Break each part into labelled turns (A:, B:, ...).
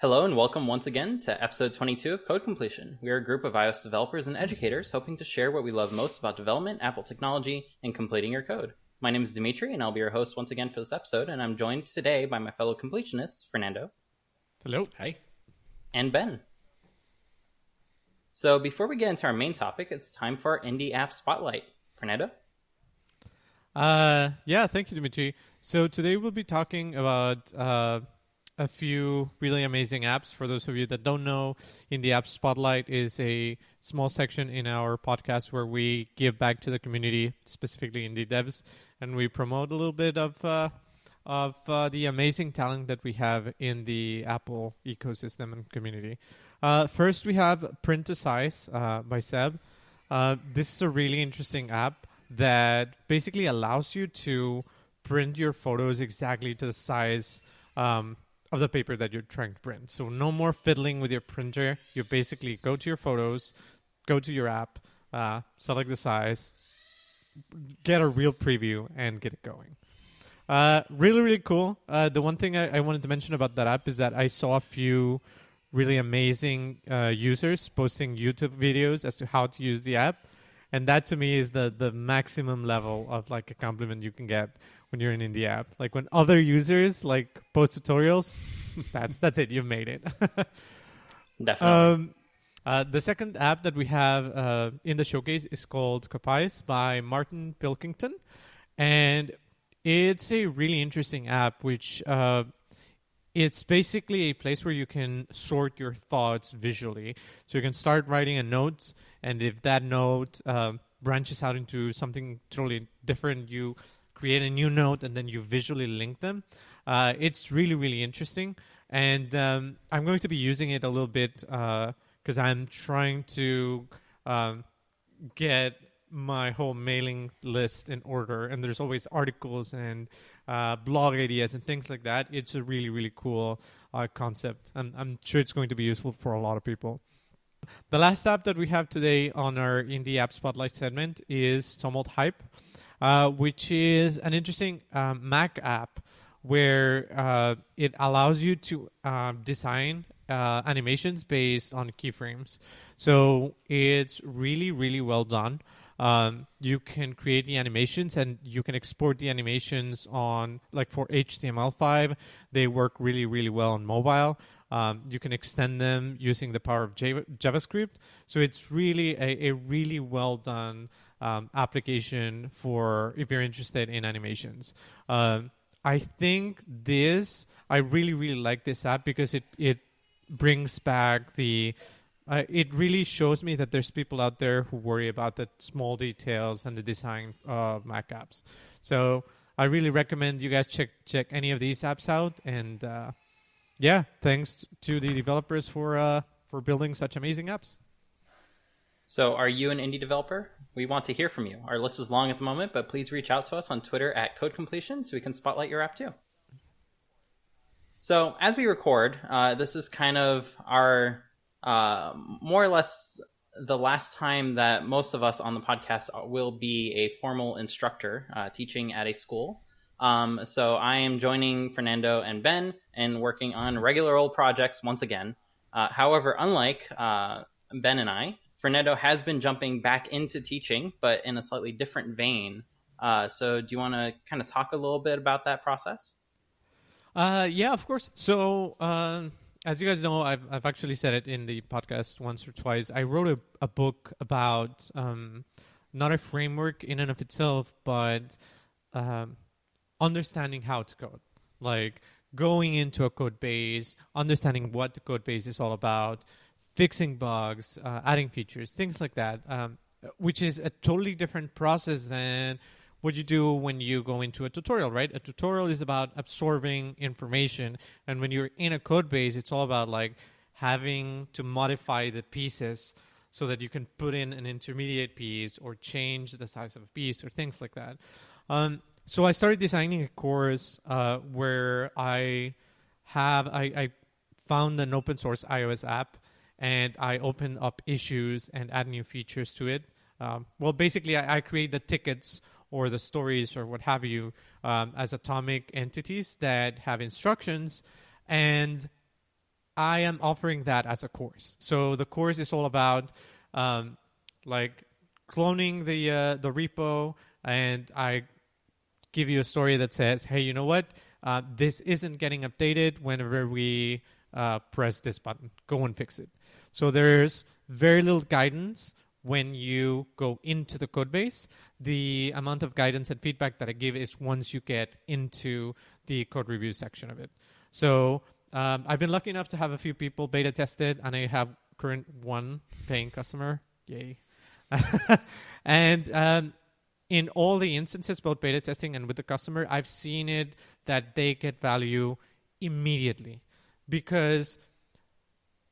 A: Hello and welcome once again to episode 22 of Code Completion. We are a group of iOS developers and educators hoping to share what we love most about development, Apple technology, and completing your code. My name is Dimitri, and I'll be your host once again for this episode, and I'm joined today by my fellow completionists, Fernando.
B: Hello. Hi.
A: And Ben. So before we get into our main topic, it's time for our Indie App Spotlight. Fernando?
B: Uh, yeah, thank you, Dimitri. So today we'll be talking about uh, a few really amazing apps. For those of you that don't know, in the App Spotlight is a small section in our podcast where we give back to the community, specifically indie devs, and we promote a little bit of uh, of uh, the amazing talent that we have in the Apple ecosystem and community. Uh, first, we have Print to Size uh, by Seb. Uh, this is a really interesting app that basically allows you to print your photos exactly to the size um, of the paper that you're trying to print. So no more fiddling with your printer. You basically go to your photos, go to your app, uh, select the size, get a real preview, and get it going. Uh, really, really cool. Uh, the one thing I, I, wanted to mention about that app is that I saw a few really amazing uh, users posting YouTube videos as to how to use the app, and that to me is the the maximum level of like a compliment you can get when you're in Indie app. Like when other users like post tutorials, that's that's it. You've made it.
A: Definitely. Um,
B: uh, the second app that we have uh, in the showcase is called Coppice by Martin Pilkington, and it's a really interesting app. Which uh, it's basically a place where you can sort your thoughts visually. So you can start writing a note, and if that note um, branches out into something totally different, you create a new note and then you visually link them. Uh, it's really, really interesting. And um, I'm going to be using it a little bit because uh, I'm trying to um, get my whole mailing list in order. And there's always articles and uh, blog ideas and things like that. It's a really, really cool uh, concept. And I'm sure it's going to be useful for a lot of people. The last app that we have today on our Indie App Spotlight segment is Tumult Hype. Uh, which is an interesting um, Mac app where uh, it allows you to uh, design uh, animations based on keyframes. So it's really, really well done. Um, you can create the animations and you can export the animations on, like for HTML5, they work really, really well on mobile. Um, you can extend them using the power of JavaScript. So it's really a, a really well done um, application for if you're interested in animations. Um, I think this I really really like this app because it it brings back the uh, it really shows me that there's people out there who worry about the small details and the design of Mac apps. So I really recommend you guys check check any of these apps out. And uh, yeah, thanks to the developers for uh, for building such amazing apps.
A: So, are you an indie developer? We want to hear from you. Our list is long at the moment, but please reach out to us on Twitter at Code Completion so we can spotlight your app too. So, as we record, uh, this is kind of our uh, more or less the last time that most of us on the podcast will be a formal instructor uh, teaching at a school. Um, so, I am joining Fernando and Ben and working on regular old projects once again. Uh, however, unlike uh, Ben and I, Fernando has been jumping back into teaching, but in a slightly different vein. Uh, so, do you want to kind of talk a little bit about that process?
B: Uh, yeah, of course. So, uh, as you guys know, I've, I've actually said it in the podcast once or twice. I wrote a, a book about um, not a framework in and of itself, but um, understanding how to code. Like going into a code base, understanding what the code base is all about, fixing bugs, uh, adding features, things like that, um, which is a totally different process than what you do when you go into a tutorial, right? A tutorial is about absorbing information, and when you're in a code base, it's all about like having to modify the pieces so that you can put in an intermediate piece or change the size of a piece or things like that. Um, so I started designing a course uh, where I have I, I found an open source iOS app and I open up issues and add new features to it. Um, well, basically, I, I, create the tickets or the stories or what have you um, as atomic entities that have instructions, and I am offering that as a course. So the course is all about um, like cloning the uh, the repo, and I give you a story that says, "Hey, you know what? Uh, this isn't getting updated whenever we uh, press this button. Go and fix it." So there's very little guidance when you go into the code base. The amount of guidance and feedback that I give is once you get into the code review section of it. So um, I've been lucky enough to have a few people beta tested, and I have current one paying customer. Yay! and um, in all the instances, both beta testing and with the customer, I've seen it that they get value immediately because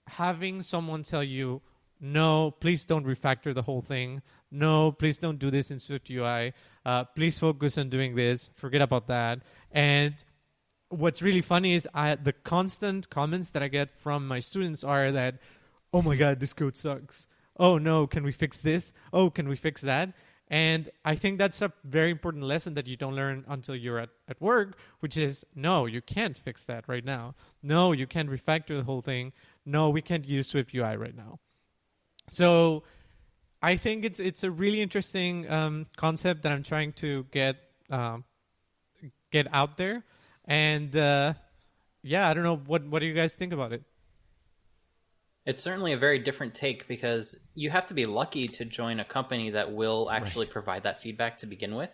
B: having someone tell you, no, please don't refactor the whole thing. No, please don't do this in Swift UI. Uh, please focus on doing this. Forget about that. And what's really funny is I, the constant comments that I get from my students are that, oh my God, this code sucks. Oh no, can we fix this? Oh, can we fix that? And I think that's a very important lesson that you don't learn until you're at, at work, which is no, you can't fix that right now. No, you can't refactor the whole thing. No, we can't use Swift UI right now. So I think it's it's a really interesting um, concept that I'm trying to get um, get out there. And uh, yeah, I don't know what what do you guys think about it?
A: It's certainly a very different take because you have to be lucky to join a company that will actually right. provide that feedback to begin with.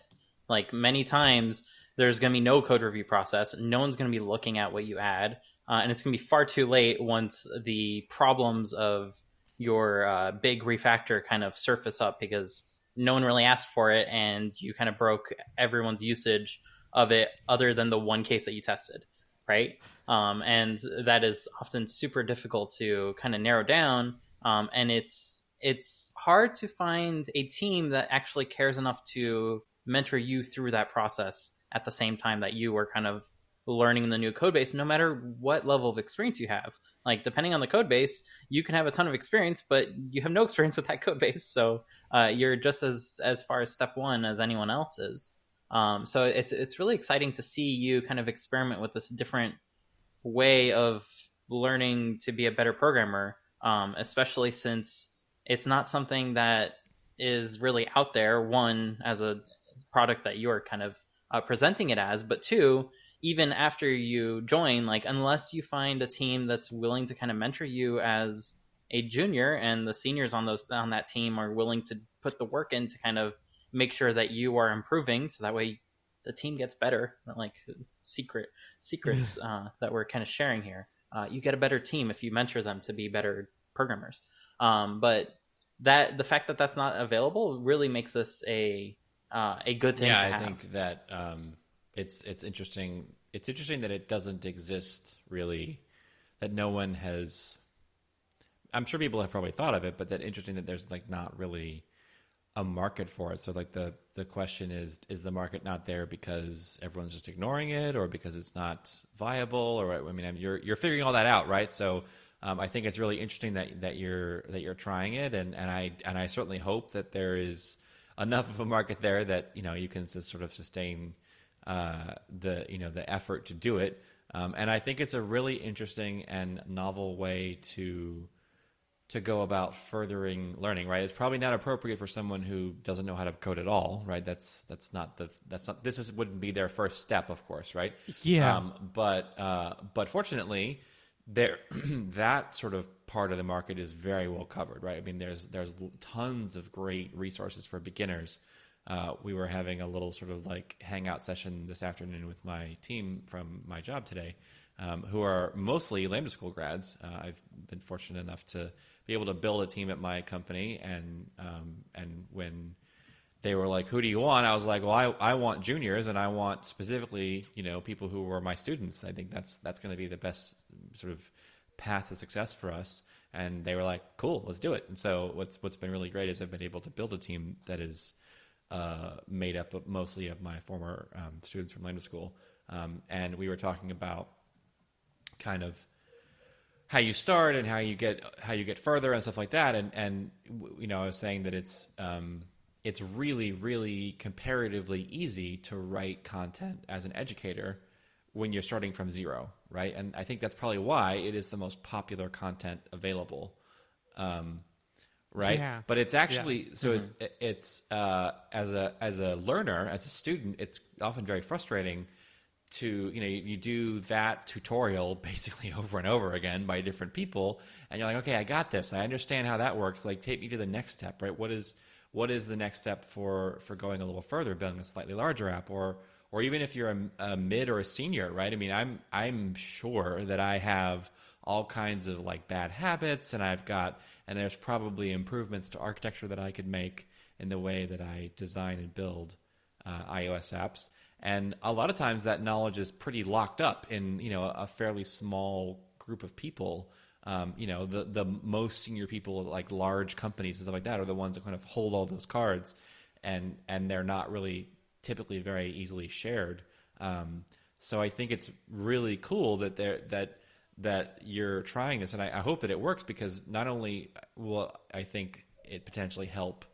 A: Like many times, there's going to be no code review process. No one's going to be looking at what you add. Uh, and it's going to be far too late once the problems of your uh, big refactor kind of surface up because no one really asked for it and you kind of broke everyone's usage of it other than the one case that you tested right? Um, and that is often super difficult to kind of narrow down um, and it's it's hard to find a team that actually cares enough to mentor you through that process at the same time that you are kind of learning the new code base no matter what level of experience you have like depending on the code base you can have a ton of experience but you have no experience with that code base so uh, you're just as as far as step one as anyone else is um, so it's it's really exciting to see you kind of experiment with this different way of learning to be a better programmer, um, especially since it's not something that is really out there. One, as a product that you're kind of uh, presenting it as, but two, even after you join, like unless you find a team that's willing to kind of mentor you as a junior, and the seniors on those on that team are willing to put the work in to kind of make sure that you are improving, so that way the team gets better. Like secret secrets uh, that we're kind of sharing here. Uh, you get a better team if you mentor them to be better programmers. Um, but that the fact that that's not available really makes this a uh, a good thing.
C: Yeah,
A: I
C: have. think that um, it's it's interesting. It's interesting that it doesn't exist really. That no one has. I'm sure people have probably thought of it, but that interesting that there's like not really a market for it. So like the the question is is the market not there because everyone's just ignoring it or because it's not viable or I mean you're you're figuring all that out, right? So um, I think it's really interesting that that you're that you're trying it and, and I and I certainly hope that there is enough of a market there that you know you can just sort of sustain uh, the you know the effort to do it. Um, and I think it's a really interesting and novel way to to go about furthering learning, right? It's probably not appropriate for someone who doesn't know how to code at all, right? That's that's not the that's not this is wouldn't be their first step, of course, right?
B: Yeah. Um,
C: but uh, but fortunately, there that sort of part of the market is very well covered, right? I mean, there's there's tons of great resources for beginners. Uh, we were having a little sort of like hangout session this afternoon with my team from my job today, um, who are mostly Lambda School grads. Uh, I've been fortunate enough to be able to build a team at my company. And um, and when they were like, "Who do you want?" I was like, "Well, I, I want juniors, and I want specifically, you know, people who were my students. I think that's that's going to be the best sort of path to success for us." And they were like, "Cool, let's do it." And so what's what's been really great is I've been able to build a team that is uh, made up of mostly of my former um, students from Lambda School, um, and we were talking about kind of how you start and how you get how you get further and stuff like that. And and you know, I was saying that it's um, it's really really comparatively easy to write content as an educator when you're starting from zero, right? And I think that's probably why it is the most popular content available. Um, right?
B: Yeah.
C: But it's actually so it's it's uh, as a as a learner, as a student, it's often very frustrating to you know you, you do that tutorial basically over and over again by different people, and you're like, okay, I got this, I understand how that works. Like, take me to the next step, right? What is what is the next step for for going a little further, building a slightly larger app, or or even if you're a, a mid or a senior, right? I mean, I'm I'm sure that I have all kinds of like bad habits, and I've got and there's probably improvements to architecture that I could make in the way that I design and build uh, iOS apps. And a lot of times that knowledge is pretty locked up in you know a fairly small group of people. Um, you know, the the most senior people at like large companies and stuff like that are the ones that kind of hold all those cards, and and they're not really typically very easily shared. Um, so I think it's really cool that there that that you're trying this, and I, I hope that it works because not only will I think it potentially help,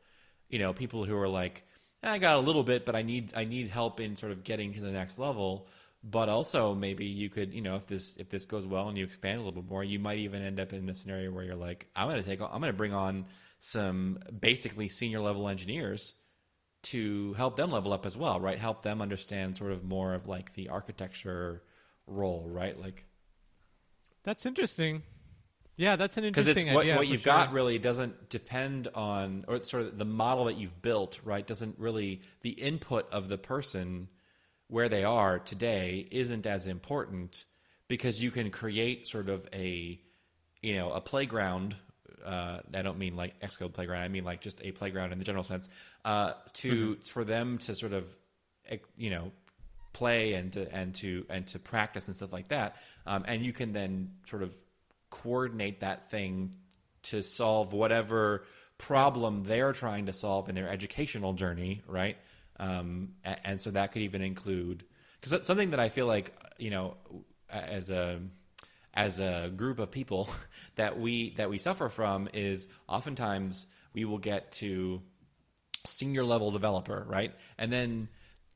C: you know, people who are like, "Eh, I got a little bit, but I need I need help in sort of getting to the next level. But also maybe you could, you know, if this if this goes well and you expand a little bit more, you might even end up in a scenario where you're like, I'm to take, I'm to bring on some basically senior level engineers to help them level up as well, right? Help them understand sort of more of like the architecture role, right? Like
B: That's interesting. Yeah, that's an
C: because
B: interesting
C: it's what,
B: idea.
C: what you've
B: sure.
C: got really doesn't depend on or sort of the model that you've built right doesn't really the input of the person where they are today isn't as important because you can create sort of a you know a playground uh, I don't mean like Xcode playground I mean like just a playground in the general sense uh, to for them to sort of you know play and to and to and to practice and stuff like that um, and you can then sort of coordinate that thing to solve whatever problem they're trying to solve in their educational journey right um, a- and so that could even include because something that i feel like you know as a as a group of people that we that we suffer from is oftentimes we will get to senior level developer, right? And then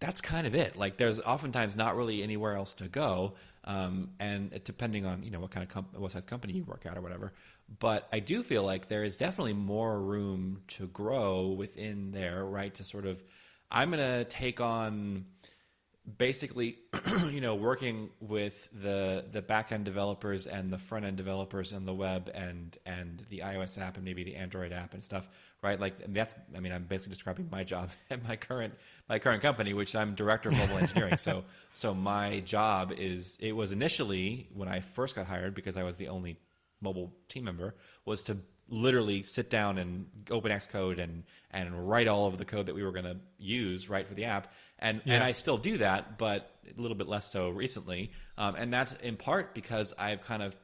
C: that's kind of it. Like there's oftentimes not really anywhere else to go, um, and depending on you know what kind of comp- what size company you work at or whatever. But I do feel like there is definitely more room to grow within there, right? To sort of, I'm gonna take on basically you know working with the the back end developers and the front end developers and the web and and the iOS app and maybe the Android app and stuff right? Like that's I mean I'm basically describing my job at my current my current company which I'm director of mobile engineering. So so my job is it was initially when I first got hired because I was the only mobile team member was to literally sit down and open Xcode and and write all of the code that we were going to use right for the app. And and I still do that but a little bit less so recently. Um, and that's in part because I've kind of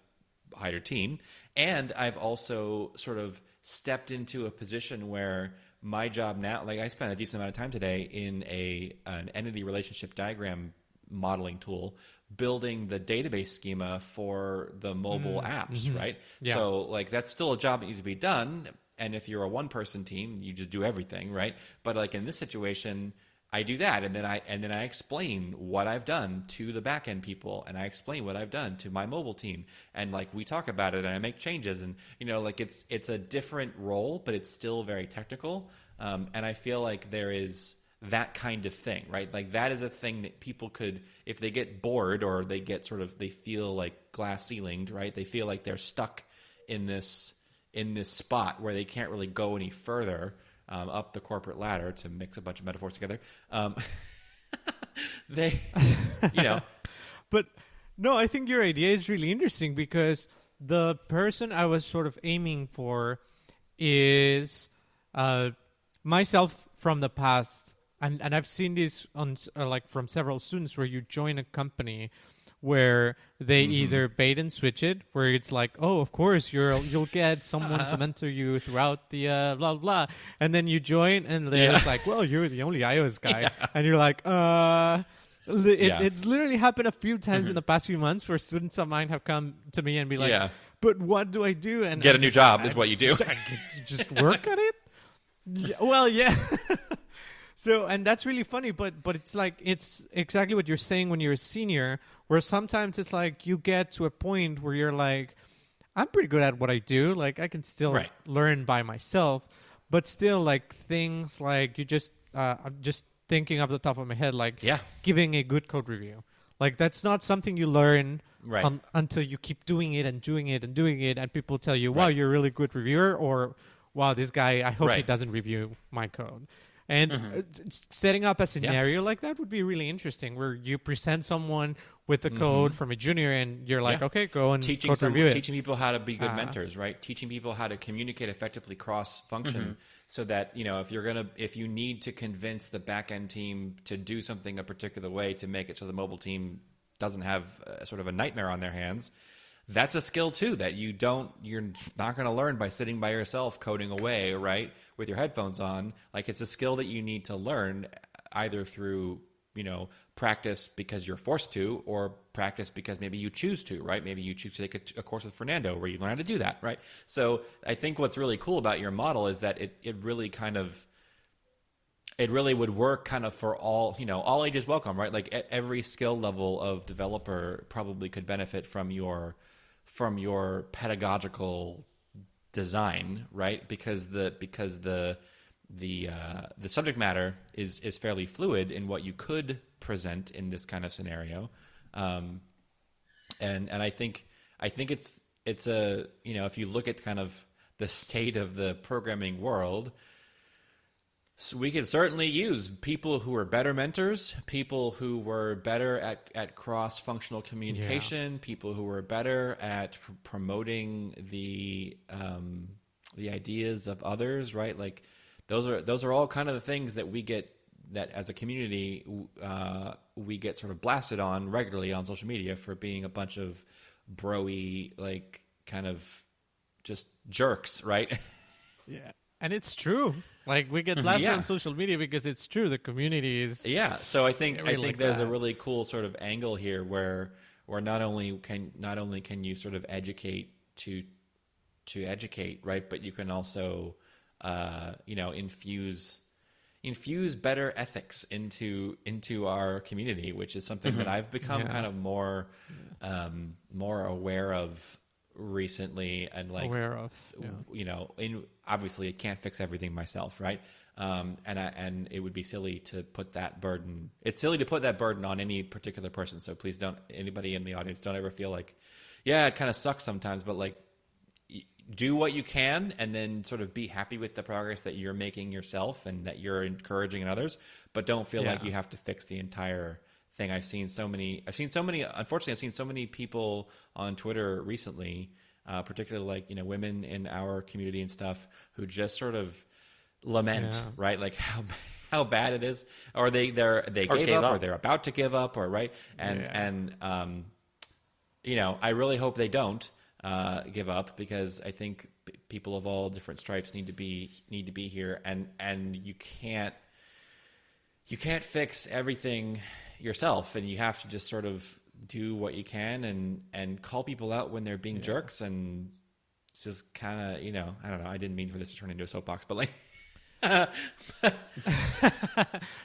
C: hired a team. And I've also sort of stepped into a position where my job now like I spent a decent amount of time today in a an entity relationship diagram modeling tool building the database schema for the mobile apps right?
B: Yeah.
C: so like that's still a job that needs to be done. And if you're a one person team you just do everything right? But like in this situation i do that. And then i and then i explain what i've done to the back end people. And i explain what i've done to my mobile team. And like we talk about it and i make changes. And you know like it's it's a different role but it's still very technical. Um, and i feel like there is that kind of thing, right? Like that is a thing that people could, if they get bored or they get sort of, they feel like glass ceilinged, right? They feel like they're stuck in this in this spot where they can't really go any further um, up the corporate ladder. To mix a bunch of metaphors together, um, they, you know,
B: But no, I think your idea is really interesting because the person I was sort of aiming for is uh, myself from the past, and and I've seen this on uh, like from several students where you join a company where they either bait and switch it, where it's like, oh, of course you'll you'll get someone to mentor you throughout the uh, blah blah, blah, and then you join, and they're
C: Yeah.
B: like, well, you're the only iOS guy, and you're like, uh. Li-
C: Yeah. Mm-hmm.
B: It's literally happened a few times in the past few months where students of mine have come to me and be like,
C: Yeah.
B: "But what do I do?" And
C: get a new
B: just-
C: job
B: I-
C: is what you do.
B: I you just work at it. Yeah, well, yeah. So and that's really funny but but it's like it's exactly what you're saying when you're a senior where sometimes it's like you get to a point where you're like i'm pretty good at what i do like i can still
C: Right.
B: learn by myself but still like things like you just uh, i'm just thinking off the top of my head like
C: Yeah.
B: giving a good code review like that's not something you learn
C: Right.
B: un- until you keep doing it and doing it and doing it and people tell you wow
C: Right.
B: you're a really good reviewer or wow this guy i hope he doesn't review my code and
C: Mm-hmm.
B: uh, setting up a scenario like that would be really interesting where you present someone with the code from a junior and you're like
C: Mm-hmm. Yeah.
B: okay go and
C: teaching
B: code
C: some,
B: review it
C: teaching people how to be good
B: Uh,
C: mentors, right? Teaching people how to communicate effectively cross function,
B: Mm-hmm.
C: so that you know if you're gonna if you need to convince the back end team to do something a particular way to make it so the mobile team doesn't have uh, sort of a nightmare on their hands. That's a skill too that you don't you're not going to learn by sitting by yourself coding away, right? With your headphones on. Like it's a skill that you need to learn either through you know practice because you're forced to or practice because maybe you choose to right maybe you choose to take a, a course with fernando where you learn how to do that right so i think what's really cool about your model is that it, it really kind of it really would work kind of for all you know all ages welcome right like e- every skill level of developer probably could benefit from your from your pedagogical design right? Because the because the the uh, the subject matter is is fairly fluid in what you could present in this kind of scenario. Um, and and I think I think it's it's a you know if you look at kind of the state of the programming world so we could certainly use people who are better mentors, people who were better at, at cross functional communication, people who were better at pr- promoting the um, the ideas of others. Right, like those are those are all kind of the things that we get that as a community uh, we get sort of blasted on regularly on social media for being a bunch of broy like kind of just jerks, right?
B: yeah and it's true like we get blasted
C: Yeah.
B: on social media because it's true the community is
C: Yeah, so I think I think
B: like
C: there's a really cool sort of angle here where where not only can not only can you sort of educate to to educate, right, but you can also uh, you know infuse infuse better ethics into into our community, which is something that I've become
B: Yeah.
C: kind of more um, more aware of recently and like
B: aware of yeah.
C: you know, in, obviously, I can't fix everything myself, right? Um, and I, and it would be silly to put that burden. It's silly to put that burden on any particular person. So please don't anybody in the audience don't ever feel like, yeah, it kind of sucks sometimes, but like, do what you can, and then sort of be happy with the progress that you're making yourself and that you're encouraging in others. But don't feel like you have to fix the entire thing. I've seen so many. I've seen so many. Unfortunately, I've seen so many people on Twitter recently, uh, particularly like you know women in our community and stuff, who just sort of lament,
B: Yeah.
C: right? Like how how bad it is, or they they're they gave,
A: gave
C: up, or they're about to give up, or right, and
B: Yeah.
C: and um, you know, I really hope they don't uh, give up because I think people of all different stripes need to be need to be here, and and you can't you can't fix everything yourself, and you have to just sort of do what you can and and call people out when they're being jerks and just kind of you know I don't know I didn't mean for this to turn into a soapbox, but like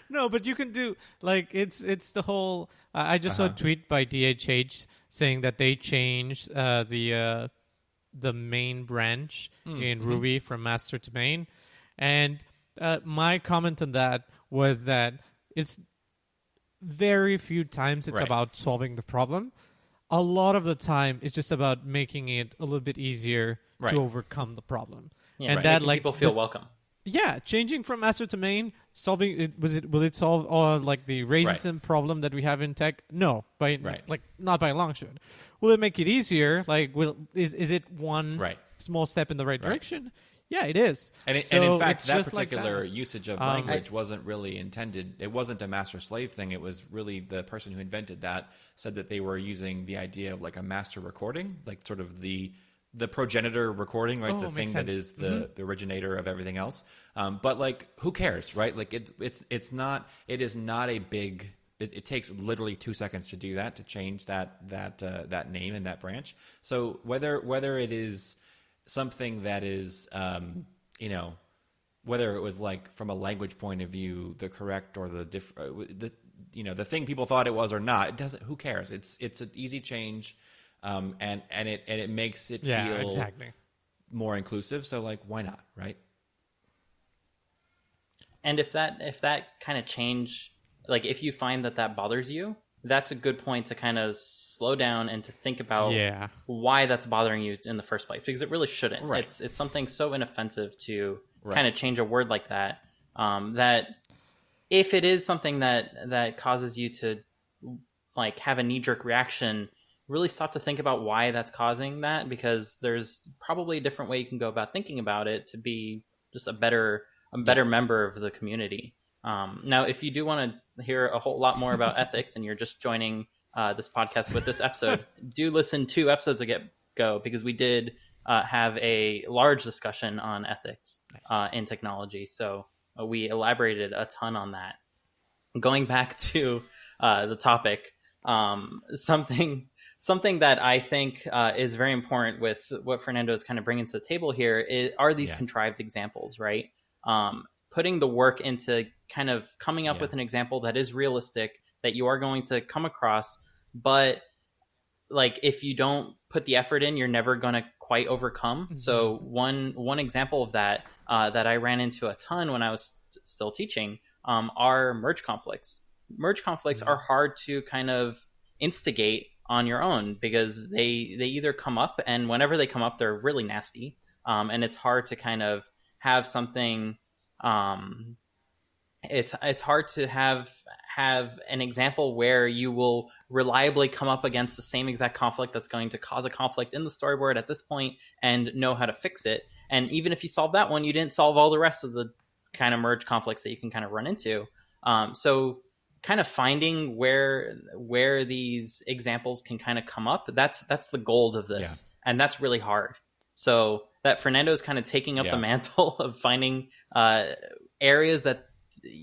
B: No, but you can do like it's it's the whole. Uh, I just saw a
C: Uh-huh.
B: tweet by DHH saying that they changed uh, the uh, the main branch
C: Hmm,
B: in
C: mm-hmm.
B: Ruby from master to main, and uh, my comment on that was that it's very few times it's
C: Right.
B: about solving the problem. A lot of the time, it's just about making it a little bit easier
C: Right.
B: to overcome the problem.
A: Yeah,
B: and
A: right.
B: that
A: Making
B: like
A: people feel
B: the-
A: welcome.
B: yeah, changing from master to main, solving it was it will it solve all like the racism problem that we have in tech? No, by
C: Right.
B: like not by a long shot. Will it make it easier? Like, will is is it one
C: Right.
B: small step in the right
C: Right.
B: direction? Yeah, it is.
C: And, it,
B: So
C: and in fact, that
B: just like
C: particular
B: that.
C: usage of
B: Um,
C: language wasn't really intended. It wasn't a master slave thing. It was really the person who invented that said that they were using the idea of like a master recording, like sort of the the progenitor recording, right?
B: Oh,
C: the thing that is
B: sense. Mm-hmm.
C: the, the originator of everything else. Um, but like, who cares, right? Like, it, it's it's not. It is not a big. It, it takes literally two seconds to do that to change that that uh, that name and that branch. So whether whether it is something that is um, you know whether it was like from a language point of view the correct or the diff uh, the you know the thing people thought it was or not it doesn't who cares it's it's an easy change um, and and it and it makes it
B: Yeah,
C: feel
B: exactly.
C: more inclusive so like why not right
A: And if that if that kind of change, like if you find that that bothers you, that's a good point to kind of slow down and to think about
B: Yeah.
A: why that's bothering you in the first place because it really shouldn't.
C: Right.
A: It's it's something so inoffensive to
C: Right.
A: kind of change a word like that. Um, that if it is something that that causes you to like have a knee jerk reaction, really stop to think about why that's causing that because there's probably a different way you can go about thinking about it to be just a better a better member of the community. Um, now, if you do want to hear a whole lot more about ethics and you're just joining uh, this podcast with this episode, do listen two episodes ago because we did uh, have a large discussion on ethics uh, in technology. So uh, we elaborated a ton on that. Going back to uh, the topic, um, something something that I think uh, is very important with what Fernando is kind of bringing to the table here is, are these
C: Yeah.
A: contrived examples, right? Um, putting the work into kind of coming up
C: Yeah.
A: with an example that is realistic that you are going to come across, but like if you don't put the effort in, you're never going to quite overcome. So one one example of that uh, that I ran into a ton when I was st- still teaching um, are merge conflicts. Merge conflicts are hard to kind of instigate on your own because they they either come up and whenever they come up they're really nasty um, and it's hard to kind of have something um, it's it's hard to have have an example where you will reliably come up against the same exact conflict that's going to cause a conflict in the storyboard at this point and know how to fix it. And even if you solve that one you didn't solve all the rest of the kind of merge conflicts that you can kind of run into. Um, so kind of finding where where these examples can kind of come up that's that's the gold of this. And that's really hard. So that fernando is kind of taking up
C: Yeah.
A: the mantle of finding uh, areas that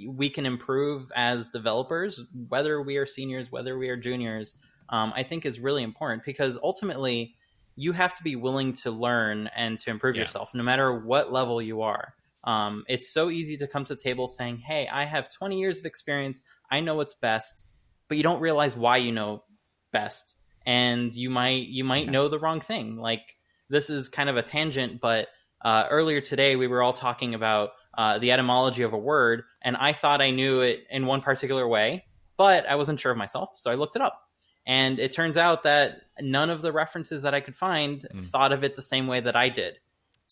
A: we can improve as developers whether we are seniors whether we are juniors um, i think is really important because ultimately you have to be willing to learn and to improve
C: Yeah.
A: yourself no matter what level you are. Um, it's so easy to come to the table saying hey i have 20 years of experience. I know what's best but you don't realize why you know best. And you might you might know the wrong thing. Like this is kind of a tangent but uh, earlier today we were all talking about uh, the etymology of a word and i thought i knew it in one particular way but i wasn't sure of myself so i looked it up. And it turns out that none of the references that i could find thought of it the same way that i did.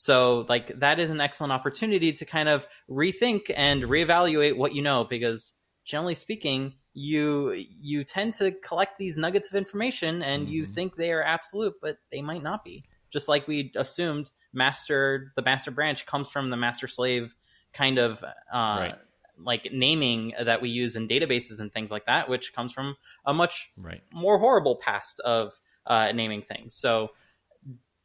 A: So like that is an excellent opportunity to kind of rethink and reevaluate what you know because generally speaking you you tend to collect these nuggets of information and you think they are absolute but they might not be just like we assumed master the master branch comes from the master slave kind of uh,
C: Right.
A: like naming that we use in databases and things like that which comes from a much
C: right
A: more horrible past of uh, naming things. So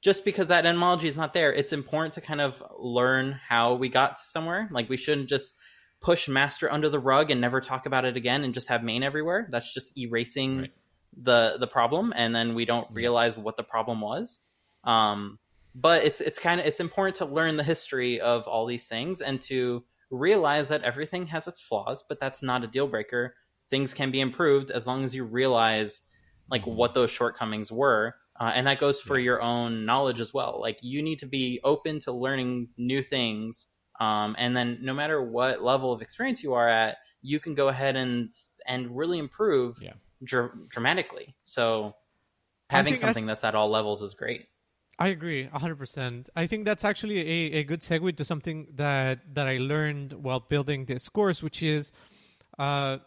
A: just because that etymology is not there, it's important to kind of learn how we got to somewhere. Like we shouldn't just push master under the rug and never talk about it again and just have main everywhere. That's just erasing
C: Right.
A: the the problem and then we don't realize what the problem was. Um, but it's it's kind of it's important to learn the history of all these things and to realize that everything has its flaws, but that's not a deal breaker. Things can be improved as long as you realize like what those shortcomings were. Uh, and that goes for your own knowledge as well. Like you need to be open to learning new things. Um, and then no matter what level of experience you are at, you can go ahead and and really improve
C: Yeah.
A: dr- dramatically. So having something that's at all levels is great.
B: I agree, hundred percent. I think that's actually a, a good segue to something that that I learned while building this course, which is, uh,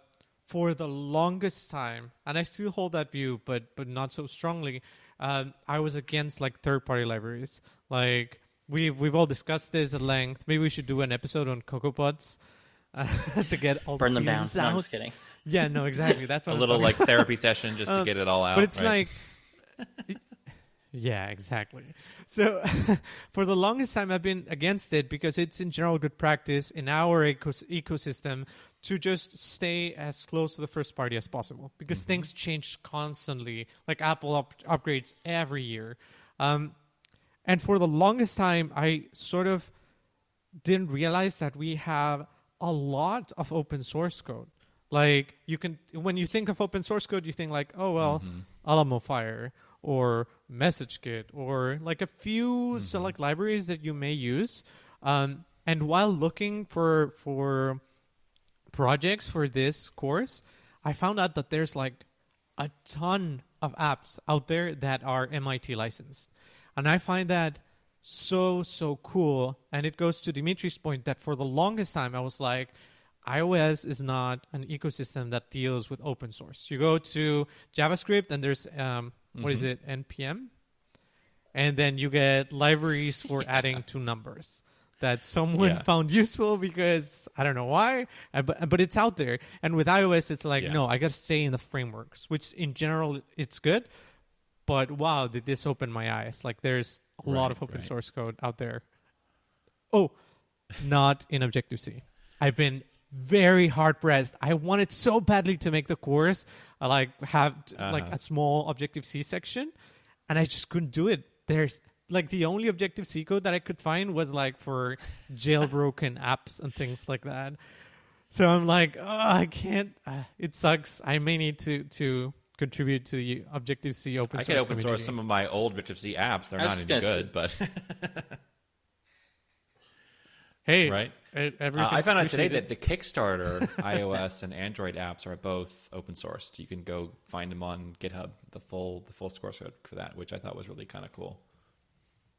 B: for the longest time, and I still hold that view, but but not so strongly. Um, I was against like third party libraries. Like we've we've all discussed this at length. Maybe we should do an episode on CocoaPods uh, to get all
A: Burn
B: the
A: them down.
B: feelings
A: No,
B: out.
A: I'm just kidding.
B: Yeah, no, exactly. That's
C: a
B: I'm
C: little like therapy session just to
B: Uh,
C: get it all out
B: but it's
C: right?
B: like yeah exactly. So for the longest time i've been against it because it's in general good practice in our ecos- ecosystem to just stay as close to the first party as possible because things change constantly. Like apple up- upgrades every year. Um, and for the longest time i sort of didn't realize that we have a lot of open source code. Like you can, when you think of open source code, you think like, oh well, Alamofire or MessageKit or like a few select libraries that you may use. Um, and while looking for for projects for this course, I found out that there's like a ton of apps out there that are MIT licensed. And I find that so, so cool. And it goes to Dimitri's point that for the longest time, I was like, iOS is not an ecosystem that deals with open source. You go to JavaScript and there's, um, what is it, NPM? And then you get libraries for adding to numbers that someone
C: Yeah.
B: found useful because I don't know why, uh, but but it's out there. And with iOS, it's like
C: Yeah.
B: no, I got to stay in the frameworks, which in general it's good. But wow, did this open my eyes? Like there's a lot of open
C: right.
B: source code out there. Oh, not in Objective C. I've been very hard pressed. I wanted so badly to make the course uh, like have like
C: Uh-huh.
B: a small Objective C section, and I just couldn't do it. There's like the only Objective C code that I could find was like for jailbroken apps and things like that. So I'm like, oh, I can't. Uh, it sucks. I may need to to contribute to the Objective C open source.
C: I
B: source.
C: could open source some of my old Objective C apps. They're not
A: just
C: any
A: gonna
C: good, but
B: Hey,
C: right. Uh, I found out today that the Kickstarter iOS and Android apps are both open sourced. You can go find them on GitHub, the full the full source code for that, which I thought was really kind of cool.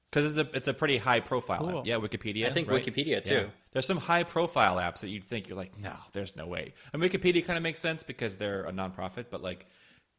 C: Because it's a it's a pretty high profile
B: Cool.
C: app. Yeah, Wikipedia.
A: I think
C: right?
A: Wikipedia, too.
C: Yeah. There's some high profile apps that you'd think you're like, no, there's no way. And Wikipedia kind of makes sense because they're a nonprofit, but like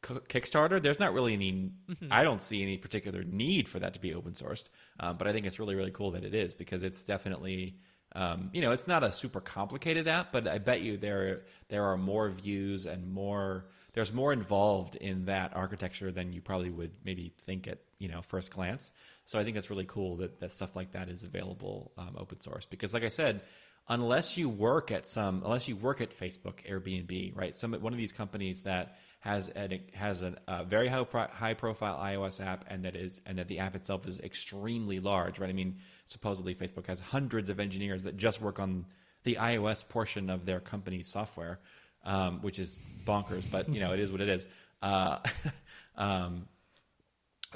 C: K- Kickstarter, there's not really any. I don't see any particular need for that to be open sourced. Um, but I think it's really really cool that it is because it's definitely. Um, you know, it's not a super complicated app, but I bet you there there are more views and more. There's more involved in that architecture than you probably would maybe think at you know first glance. So I think it's really cool that, that stuff like that is available um, open source because, like I said, unless you work at some, unless you work at Facebook, Airbnb, right? Some one of these companies that has an, has a uh, very high pro, high profile iOS app and that is and that the app itself is extremely large, right? I mean, supposedly Facebook has hundreds of engineers that just work on the iOS portion of their company's software, um, which is bonkers, but you know it is what it is. Uh, um,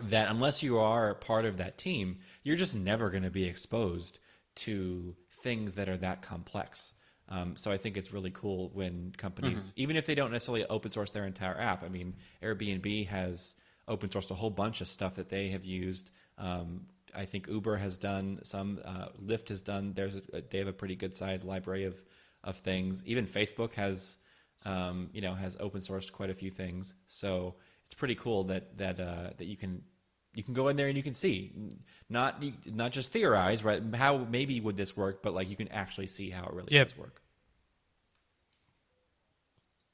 C: that unless you are part of that team, you're just never going to be exposed to things that are that complex. Um, so I think it's really cool when companies, even if they don't necessarily open source their entire app. I mean, Airbnb has open sourced a whole bunch of stuff that they have used. Um, I think Uber has done some. Uh, Lyft has done. There's a, they have a pretty good sized library of of things. Even Facebook has, um, you know, has open sourced quite a few things. So it's pretty cool that that uh, that you can you can go in there and you can see not not just theorize right how maybe would this work, but like you can actually see how it really
B: Yep.
C: does work.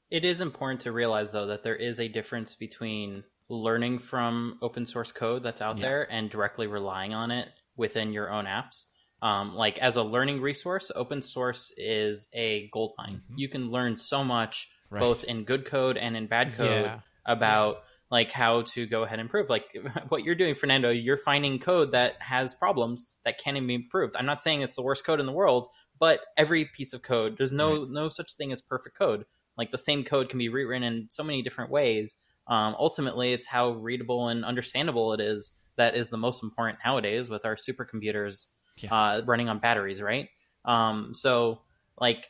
A: It is important to realize, though, that there is a difference between learning from open source code that's out
C: Yeah.
A: there and directly relying on it within your own apps. Um, like as a learning resource, open source is a gold mine. You can learn so much,
C: Mm-hmm. Right.
A: both in good code and in bad code,
B: Yeah.
A: about like how to go ahead and improve. Like what you're doing, Fernando, you're finding code that has problems that can be improved. I'm not saying it's the worst code in the world, but every piece of code, there's no no such thing as perfect code. Like the same code can be rewritten in so many different ways. Um, ultimately, it's how readable and understandable it is that is the most important nowadays with our supercomputers
C: Yeah.
A: uh, running on batteries, right? Um, so, like,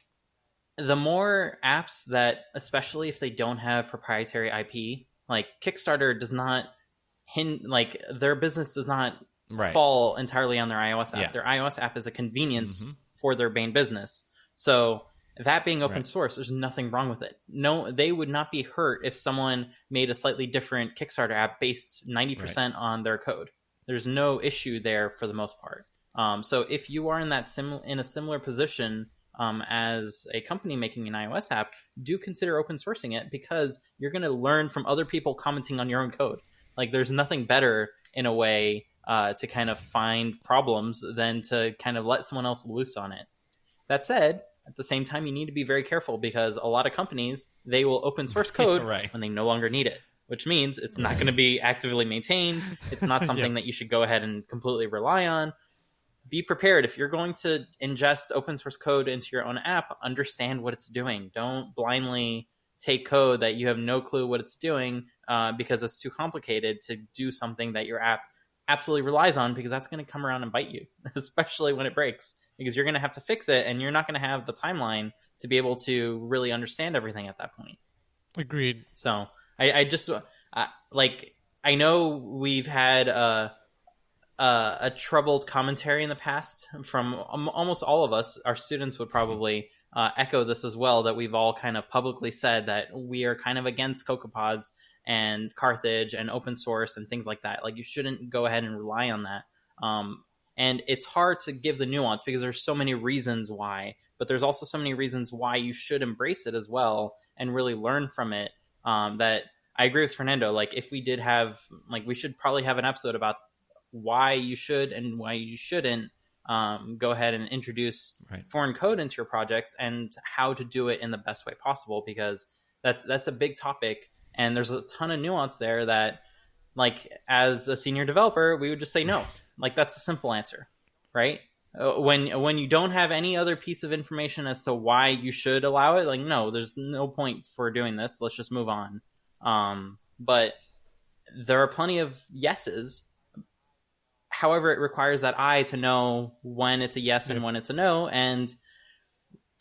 A: the more apps that, especially if they don't have proprietary IP, like Kickstarter does not hin like their business does not
C: Right.
A: fall entirely on their iOS app.
C: Yeah.
A: Their iOS app is a convenience
C: Mhm.
A: for their main business. So that being open
C: Right.
A: source, there's nothing wrong with it. No, they would not be hurt if someone made a slightly different Kickstarter app based 90% on their code. There's no issue there for the most part. Um, so if you are in that sim- in a similar position um, as a company making an iOS app, do consider open sourcing it because you're going to learn from other people commenting on your own code. Like there's nothing better in a way uh, to kind of find problems than to kind of let someone else loose on it. That said, at the same time, you need to be very careful because a lot of companies they will open source code
C: Right.
A: when they no longer need it, which means it's not going to be actively maintained. It's not something that you should go ahead and completely rely on. be prepared if you're going to ingest open source code into your own app understand what it's doing don't blindly take code that you have no clue what it's doing uh, because it's too complicated to do something that your app absolutely relies on because that's going to come around and bite you especially when it breaks because you're going to have to fix it and you're not going to have the timeline to be able to really understand everything at that point
B: Agreed.
A: so I, I just uh, like I know we've had uh, uh, a troubled commentary in the past from almost all of us. Our students would probably uh, echo this as well. That we've all kind of publicly said that we are kind of against CocoaPods and Carthage and open source and things like that. Like you shouldn't go ahead and rely on that. Um, and it's hard to give the nuance because there's so many reasons why, but there's also so many reasons why you should embrace it as well and really learn from it. Um, that I agree with Fernando. Like if we did have, like we should probably have an episode about why you should and why you shouldn't um, go ahead and introduce
C: Right.
A: foreign code into your projects and how to do it in the best way possible because that's that's a big topic and there's a ton of nuance there that like as a senior developer we would just say no. Like that's a simple answer right? Uh, when when you don't have any other piece of information as to why you should allow it like no there's no point for doing this. Let's just move on. Um, but there are plenty of yeses. However it requires that eye to know when it's a yes and when it's a no and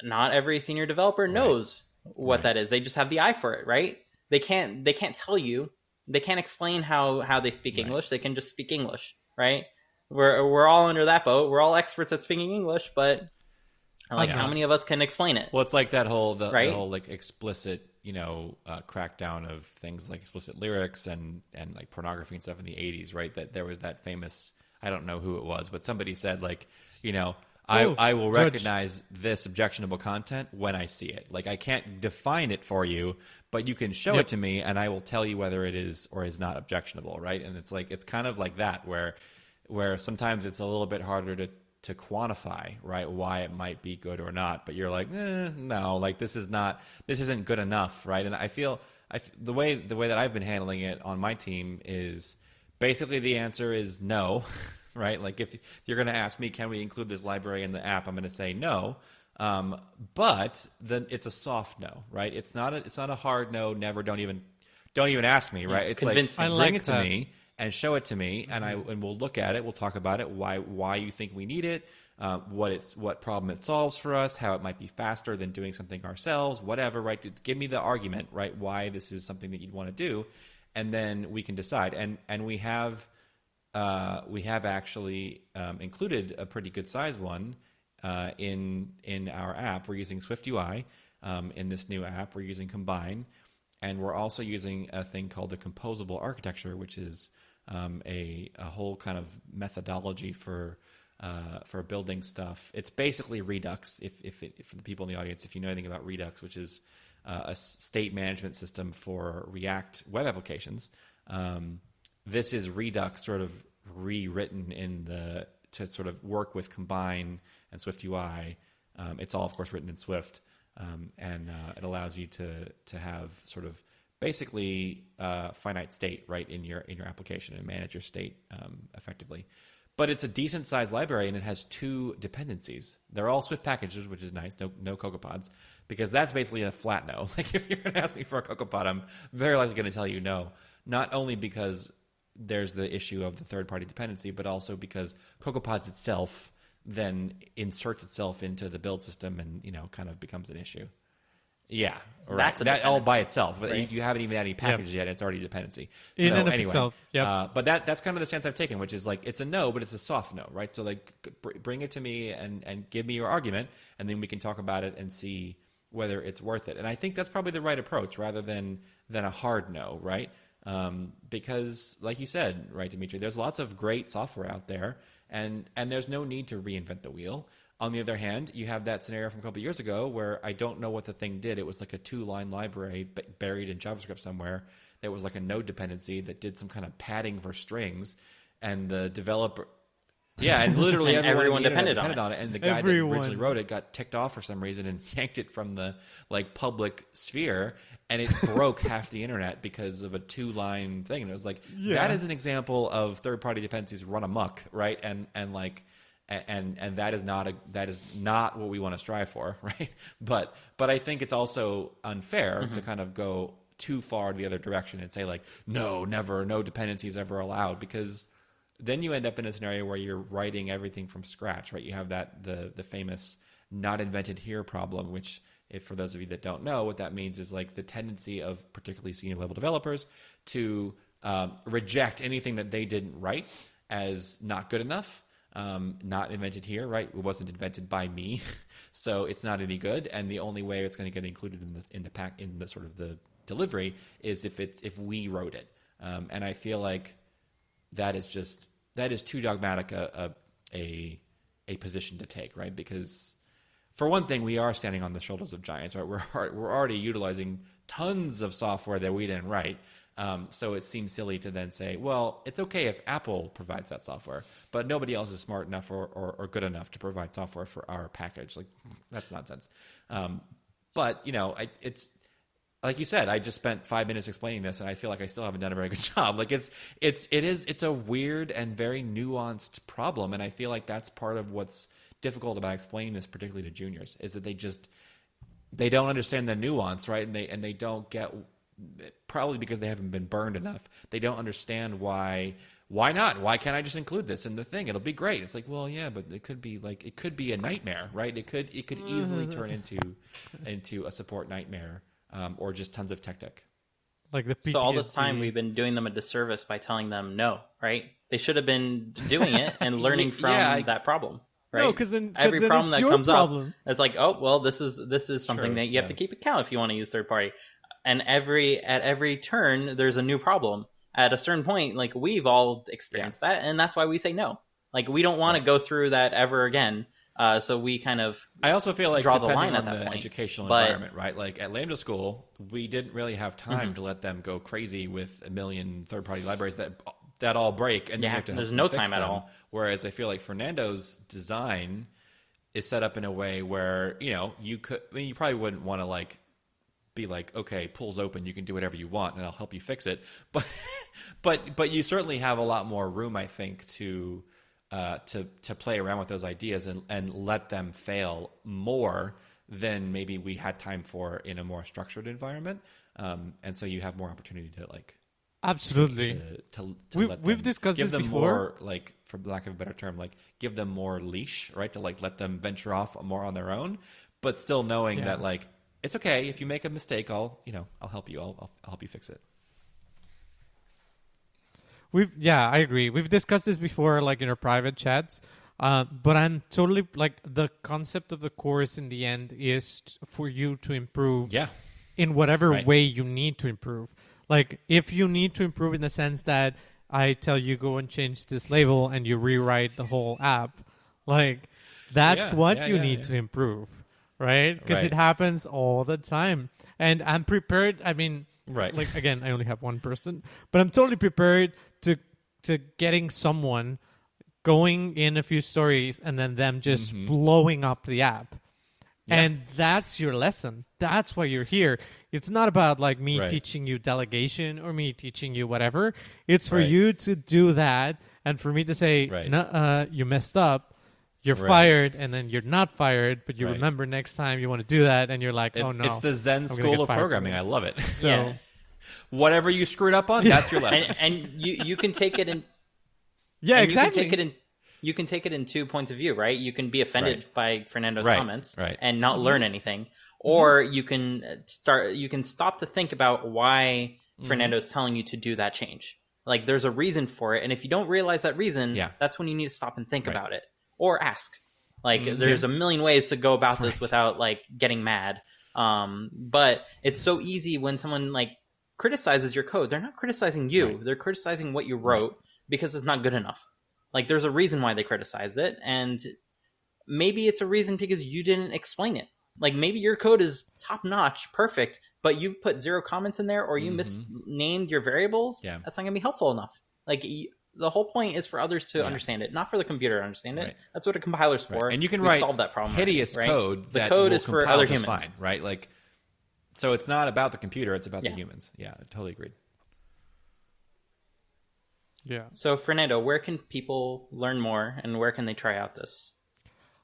A: not every senior developer knows what
C: Right.
A: that is. They just have the eye for it right they can't they can't tell you they can't explain how how they speak
C: Right.
A: english they can just speak english right we're we're all under that boat we're all experts at speaking english but like
B: Yeah.
A: how many of us can explain it
C: Well, it's like that whole the, the
A: Right?
C: whole like explicit, you know, uh, crackdown of things like explicit lyrics and and like pornography and stuff in the '80s, right? That there was that famous, I don't know who it was, but somebody said like, you know, I
B: Oh,
C: I will recognize this objectionable content when I see it. Like I can't define it for you, but you can show
B: Yep.
C: it to me, and I will tell you whether it is or is not objectionable, right? And it's like it's kind of like that where where sometimes it's a little bit harder to to quantify right why it might be good or not but you're like eh, no like this is not this isn't good enough right and i feel I the way the way that i've been handling it on my team is basically the answer is no right like if, if you're going to ask me can we include this library in the app i'm going to say no um, but then it's a soft no right it's not a, it's not a hard no never don't even don't even ask me right it's
A: convince
C: like
A: me.
C: Bring
B: like
C: it to
B: that.
C: me and show it to me, and I and we'll look at it. We'll talk about it. Why why you think we need it? Uh, what it's what problem it solves for us? How it might be faster than doing something ourselves? Whatever. Right? Give me the argument. Right? Why this is something that you'd want to do, and then we can decide. And and we have uh, we have actually um, included a pretty good sized one uh, in in our app. We're using SwiftUI um, in this new app. We're using Combine, and we're also using a thing called the composable architecture, which is um, a a whole kind of methodology for uh, for building stuff. It's basically Redux. If if, it, for the people in the audience, if you know anything about Redux, which is uh, a state management system for React web applications. Um, this is Redux sort of rewritten in the to sort of work with Combine and Swift UI. Um, it's all, of course, written in Swift, um, and uh, it allows you to to have sort of basically uh, finite state right in your in your application and manage your state um, effectively. But it's a decent sized library and it has two dependencies. They're all Swift packages, which is nice. No no CocoaPods because that's basically a flat no. Like if you're going to ask me for a CocoaPod, I'm very likely going to tell you no. Not only because there's the issue of the third party dependency, but also because CocoaPods itself then inserts itself into the build system and you know kind of becomes an issue. Yeah, right.
A: That's a
C: that all by itself.
A: right?
C: You, you haven't even had any packages yet; it's already a dependency.
B: In
C: so
B: and of
C: anyway,
B: itself, yep.
C: uh, but that that's kind of the stance I've taken, which is like it's a no, but it's a soft no, right? So like br- bring it to me and and give me your argument, and then we can talk about it and see whether it's worth it. And I think that's probably the right approach, rather than than a hard no, right? Um, because like you said, right, Dimitri, there's lots of great software out there, and and there's no need to reinvent the wheel. On the other hand, you have that scenario from a couple years ago where I don't know what the thing did. It was like a two line library buried in JavaScript somewhere. That was like a node dependency that did some kind of padding for strings, and the developer. Yeah, and literally
A: And
C: everyone,
A: everyone
C: on the internet
A: depended on
C: it. And the guy
B: Everyone.
C: that originally wrote it got ticked off for some reason and yanked it from the like public sphere, and it broke half the internet because of a two line thing. And it was like
B: Yeah.
C: that is an example of third party dependencies run amok, right? And and like And and that is not a that is not what we want to strive for, right? But but I think it's also unfair mm-hmm. to kind of go too far the other direction and say like no, never, no dependencies ever allowed because then you end up in a scenario where you're writing everything from scratch, right? You have that the the famous not invented here problem, which if for those of you that don't know, what that means is like the tendency of particularly senior level developers to um, reject anything that they didn't write as not good enough, um, not invented here, right? It wasn't invented by me, so it's not any good. And the only way it's going to get included in the in the pack in the sort of the delivery is if it's if we wrote it. Um, and I feel like that is just that is too dogmatic a a a, a position to take, right? Because for one thing, we are standing on the shoulders of giants, right? We're we're already utilizing tons of software that we didn't write. Um, so it seems silly to then say, well, it's okay if Apple provides that software, but nobody else is smart enough or, or, or good enough to provide software for our package. Like that's nonsense. Um, but you know, I, it's like you said, I just spent five minutes explaining this, and I feel like I still haven't done a very good job. Like it's it's it is it's a weird and very nuanced problem, and I feel like that's part of what's difficult about explaining this, particularly to juniors, is that they just they don't understand the nuance, right? And they and they don't get probably because they haven't been burned enough. They don't understand why why not? Why can't I just include this in the thing? It'll be great. It's like, well, yeah, but it could be like it could be a nightmare, right? It could it could easily mm-hmm. turn into into a support nightmare um, or just tons of tech debt.
B: Like the
A: So all this time we've been doing them a disservice by telling them no, right? They should have been doing it and learning from
C: Yeah, I-
A: that problem, right?
B: No, 'cause then- 'cause
A: every
B: then
A: problem
B: it's
A: that comes
B: problem.
A: up, it's like, oh well, this is this is something
C: True,
A: that you have
C: yeah.
A: to keep account if you want to use third party. And every at every turn, there's a new problem. At a certain point, like we've all experienced that, and that's why we say no. Like we don't want to go through that ever again. Uh, so we kind of
C: I also feel like
A: Draw the line at
C: on
A: that point.
C: educational
A: But-
C: environment, right? Like at Lambda School, we didn't really have time to let them go crazy with a million third-party libraries that that all break, and
A: Yeah,
C: you have to
A: there's
C: them
A: no time at all.
C: Whereas I feel like Fernando's design is set up in a way where you know you could. I mean, you probably wouldn't want to like be like, okay, pulls open, you can do whatever you want, and I'll help you fix it. But but but you certainly have a lot more room, I think, to uh, to to play around with those ideas and and let them fail more than maybe we had time for in a more structured environment. Um, and so you have more opportunity to like
B: Absolutely.
C: to, to, to
B: We've-
C: let
B: we've discussed
C: give
B: this
C: them
B: before.
C: more like for lack of a better term like give them more leash right to like let them venture off more on their own but still knowing
B: Yeah.
C: that like it's okay if you make a mistake i'll you know i'll help you i'll, I'll, I'll help you fix it
B: We've yeah, I agree. We've discussed this before, like in our private chats. Uh, but I'm totally like the concept of the course in the end is t- for you to improve
C: yeah
B: in whatever
C: Right.
B: way you need to improve. Like if you need to improve in the sense that I tell you go and change this label and you rewrite the whole app, like that's
C: Yeah,
B: what
C: yeah,
B: you
C: yeah,
B: need to improve, right? Because
C: Right.
B: it happens all the time. And I'm prepared. I mean,
C: Right.
B: Like again, I only have one person, but I'm totally prepared to to getting someone going in a few stories and then them just
C: Mm-hmm.
B: blowing up the app. And that's your lesson. That's why you're here. It's not about like me
C: Right.
B: teaching you delegation or me teaching you whatever. It's for
C: Right.
B: you to do that and for me to say,
C: Right.
B: Uh, you messed up. You're
C: Right.
B: fired, and then you're not fired, but you
C: Right.
B: remember next time you want to do that, and you're like,
C: It-
B: oh no,
C: it's the zen school of programming i love it
B: So
A: Yeah.
C: Whatever you screwed up on that's your lesson
A: and, and you you can take it in
B: yeah, exactly.
A: You can take it in. You can take it in two points of view, right? You can be offended by Fernando's
C: Right,
A: comments
C: right.
A: and not mm-hmm. learn anything, mm-hmm. or you can start. You can stop to think about why mm-hmm. Fernando's telling you to do that change. Like, there's a reason for it, and if you don't realize that reason,
C: Yeah.
A: that's when you need to stop and think
C: Right.
A: about it or ask. Like, there's a million ways to go about this without like getting mad. Um, but it's so easy when someone like criticizes your code. They're not criticizing you.
C: Right.
A: They're criticizing what you wrote because it's not good enough. Like there's a reason why they criticized it, and maybe it's a reason because you didn't explain it. Like maybe your code is top notch, perfect, but you put zero comments in there or you misnamed your variables.
C: Mm-hmm. Yeah.
A: that's not gonna be helpful enough. Like y- the whole point is for others to
C: Yeah.
A: understand it, not for the computer to understand it.
C: Right.
A: That's what a compiler's for.
C: And you can
A: We've
C: write
A: solved that problem.
C: hideous
A: right?
C: code.
A: The
C: that
A: code is for other humans.
C: fine, right? Like, so it's not about the computer; it's about
A: Yeah.
C: the humans. Yeah, I totally agreed.
B: Yeah.
A: So, Fernando, where can people learn more and where can they try out this?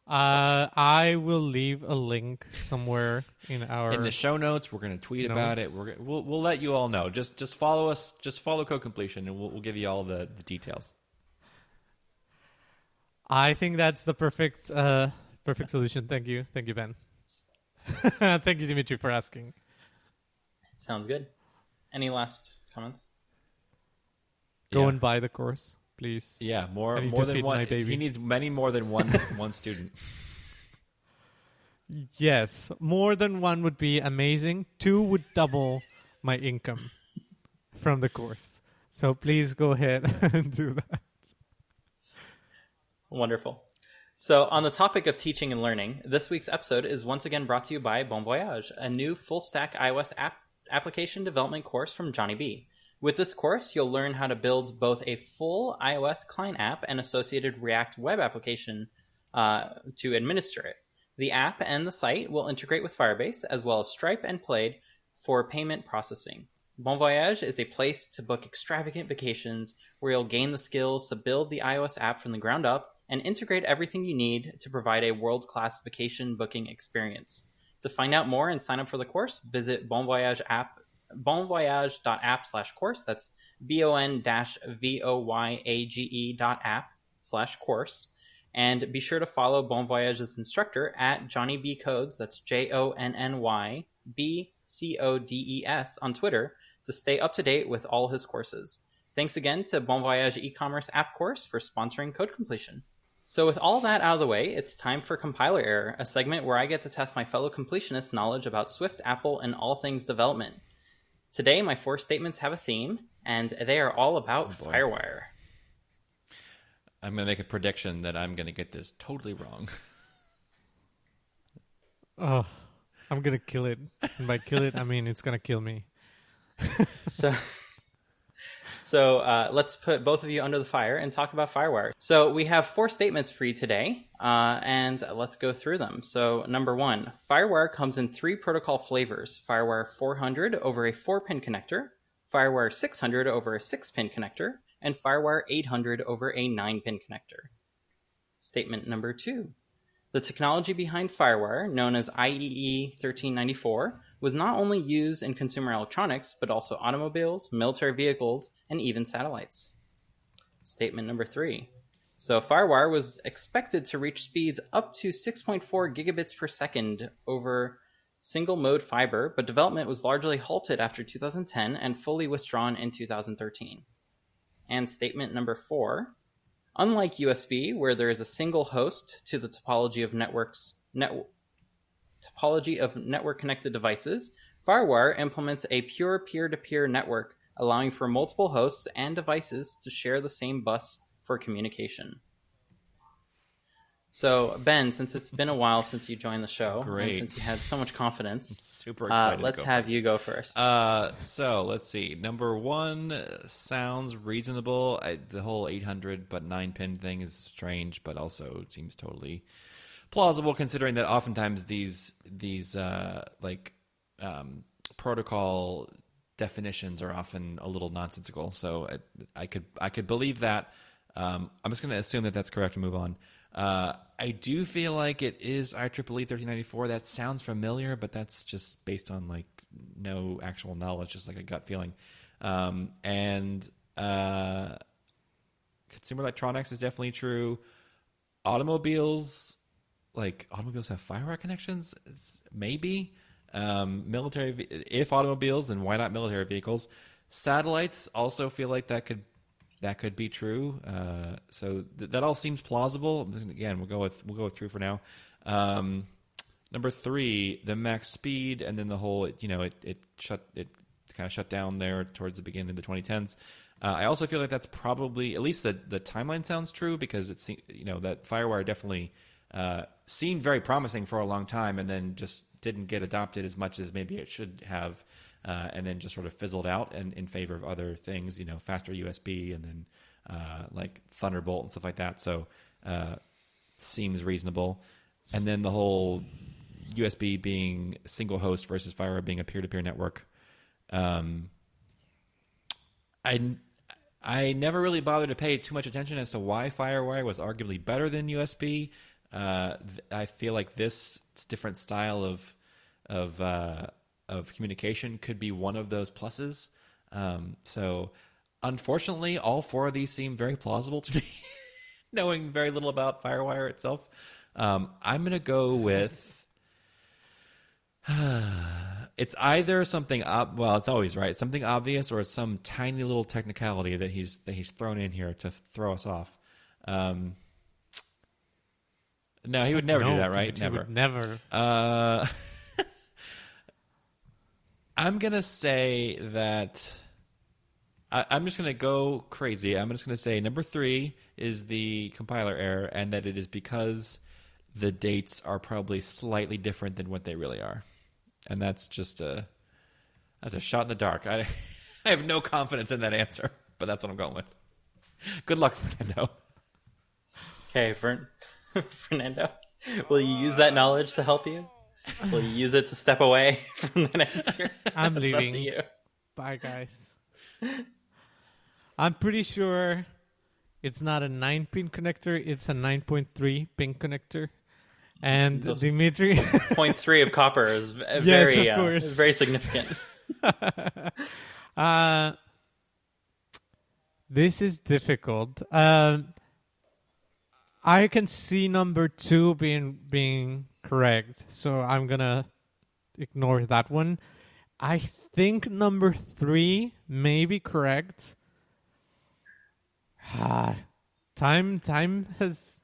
B: Uh, I will leave a link somewhere in our
C: in the show notes. We're going to tweet about it. We're we'll we'll let you all know. Just just follow us. Just follow Code Completion, and we'll, we'll give you all the, the details.
B: I think that's the perfect uh perfect solution. Thank you. Thank you, Ben. Thank you, Dimitri, for asking.
A: Sounds good. Any last comments?
B: Go
C: Yeah.
B: and buy the course, please.
C: Yeah, more
B: I need
C: more
B: to
C: than
B: feed
C: one.
B: my baby.
C: He needs many more than one one student.
B: Yes, more than one would be amazing. Two would double my income from the course. So please go ahead and do that.
A: Wonderful. So, on the topic of teaching and learning, this week's episode is once again brought to you by Bon Voyage, a new full stack iOS app application development course from Jonny B. With this course, you'll learn how to build both a full iOS client app and associated React web application uh, to administer it. The app and the site will integrate with Firebase, as well as Stripe and Plaid for payment processing. Bon Voyage is a place to book extravagant vacations where you'll gain the skills to build the iOS app from the ground up and integrate everything you need to provide a world class vacation booking experience. To find out more and sign up for the course, visit Bon Voyage app bonvoyage.app slash course. That's B-O-N dash V-O-Y-A-G-E dot app slash course. And be sure to follow Bon Voyage's instructor at Jonny B Codes. That's J-O-N-N-Y B-C-O-D-E-S on Twitter to stay up to date with all his courses. Thanks again to Bon Voyage e-commerce app course for sponsoring code completion. So with all that out of the way, it's time for Compiler Error, a segment where I get to test my fellow completionists' knowledge about Swift, Apple, and all things development. Today, my four statements have a theme, and they are all about
C: Oh.
A: Firewire.
C: I'm going to make a prediction that I'm going to get this totally wrong.
B: Oh, I'm gonna kill it. And by kill it, I mean it's gonna kill me.
A: so so uh, let's put both of you under the fire and talk about firewire. So we have four statements for you today uh, and let's go through them. So number one firewire comes in three protocol flavors. Firewire 400 over a 4 pin connector firewire 600 over a 6 pin connector and firewire 800 over a 9 pin connector. Statement number two the technology behind FireWire, known as IEEE 1394, was not only used in consumer electronics, but also automobiles, military vehicles, and even satellites. Statement number three. So, FireWire was expected to reach speeds up to 6.4 gigabits per second over single mode fiber, but development was largely halted after 2010 and fully withdrawn in 2013. And statement number four. Unlike USB, where there is a single host to the topology of networks net, topology of network connected devices, FireWire implements a pure peer-to-peer network, allowing for multiple hosts and devices to share the same bus for communication. So, Ben, since it's been a while since you joined the show,
C: Great.
A: and since you had so much confidence,
C: Super
A: uh,
C: excited. to
A: let's have
C: first.
A: you go first.
C: Uh, so let's see. Number one uh, sounds reasonable. I, the whole 800 but nine pin thing is strange, but also it seems totally plausible considering that oftentimes these these uh, like um, protocol definitions are often a little nonsensical. So I, I could I could believe that. Um, I'm just going to assume that that's correct and move on. Uh, I do feel like it is IEEE 1394. That sounds familiar, but that's just based on like no actual knowledge, just like a gut feeling. Um, and uh, consumer electronics is definitely true. Automobiles, like automobiles have FireWire connections, maybe. Um, military, if automobiles, then why not military vehicles? Satellites also feel like that could that could be true. Uh, so th- that all seems plausible. Again, we'll go with we'll go with true for now. Um, number three, the max speed, and then the whole you know it it shut it kind of shut down there towards the beginning of the 2010s. Uh, I also feel like that's probably at least the the timeline sounds true because it's you know that FireWire definitely uh, seemed very promising for a long time and then just didn't get adopted as much as maybe it should have, uh, and then just sort of fizzled out in, in favor of other things, you know, faster USB and then uh, like Thunderbolt and stuff like that. So uh, seems reasonable. And then the whole USB being single host versus FireWire being a peer to peer network. Um, I I never really bothered to pay too much attention as to why FireWire was arguably better than USB. Uh, th- I feel like this different style of of uh, of communication could be one of those pluses. Um, so, unfortunately, all four of these seem very plausible to me, knowing very little about FireWire itself. Um, I'm to go with. it's either something ob- well, it's always right, something obvious, or some tiny little technicality that he's that he's thrown in here to throw us off. Um, no, he would never do that, right? Never.
B: would never.
C: Uh, I'm gonna say that I, I'm just gonna go crazy. I'm just gonna say number three is the compiler error, and that it is because the dates are probably slightly different than what they really are, and that's just a that's a shot in the dark. I I have no confidence in that answer, but that's what I'm going with. Good luck, Fernando.
A: Okay, Fern- Fernando, will you use that knowledge to help you? Will you use it to step away from that answer?
B: I'm
A: up to
B: leaving.
A: you.
B: Bye, guys. I'm pretty sure it's not a 9 pin connector, it's a 9.3 pin connector. And
A: Those-
B: Dimitri,
A: Point three of copper is very,
B: of
A: uh,
B: course.
A: very significant.
B: uh, this is difficult. Um, I can see number two being being correct, so I'm gonna ignore that one. I think number three may be correct. Ah, time time has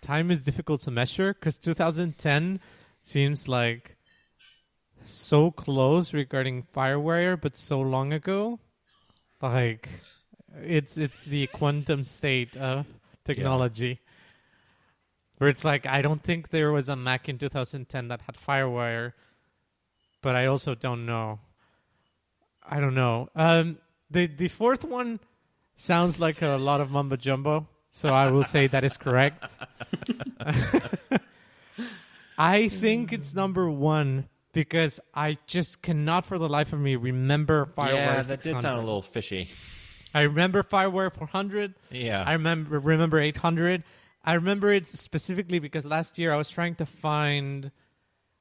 B: time is difficult to measure because 2010 seems like so close regarding Firewire, but so long ago. Like it's it's the quantum state of technology. Where it's like I don't think there was a Mac in 2010 that had Firewire, but I also don't know. I don't know. Um, the the fourth one sounds like a lot of mumbo jumbo, so I will say that is correct. I think it's number one because I just cannot for the life of me remember Firewire.
C: yeah, that did sound a little fishy.
B: I remember Firewire 400.
C: Yeah,
B: I remember remember 800. I remember it specifically because last year I was trying to find.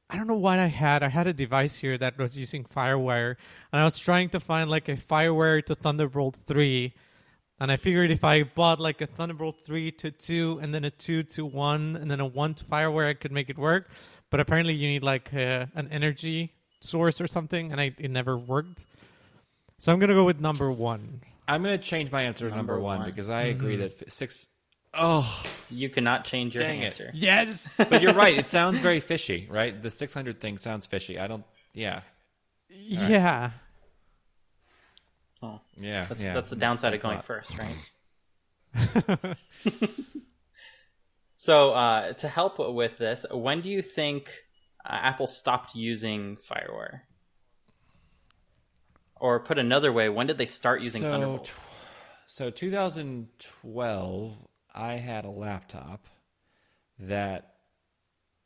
B: I don't know what I had. I had a device here that was using FireWire, and I was trying to find like a FireWire to Thunderbolt 3. And I figured if I bought like a Thunderbolt 3 to 2, and then a 2 to 1, and then a 1 to FireWire, I could make it work. But apparently, you need like uh an energy source or something, and I, it never worked. So I'm gonna go with number one.
C: I'm going to change my answer to number,
A: Number
C: one,
A: one.
C: because I agree that f- six oh
A: You cannot change your
C: Dang it.
A: answer.
B: Yes.
C: but you're right. It sounds very fishy, right? The 600 thing sounds fishy. I don't. Yeah,
B: yeah.
A: Oh,
C: yeah.
A: that's
C: yeah.
A: that's the downside of
C: That's a
A: going
C: lot.
A: first, right? so uh, to help with this, when do you think uh, Apple stopped using FireWire? Or put another way, when did they start using
C: so,
A: Thunderbolt?
C: so 2012, I had a laptop that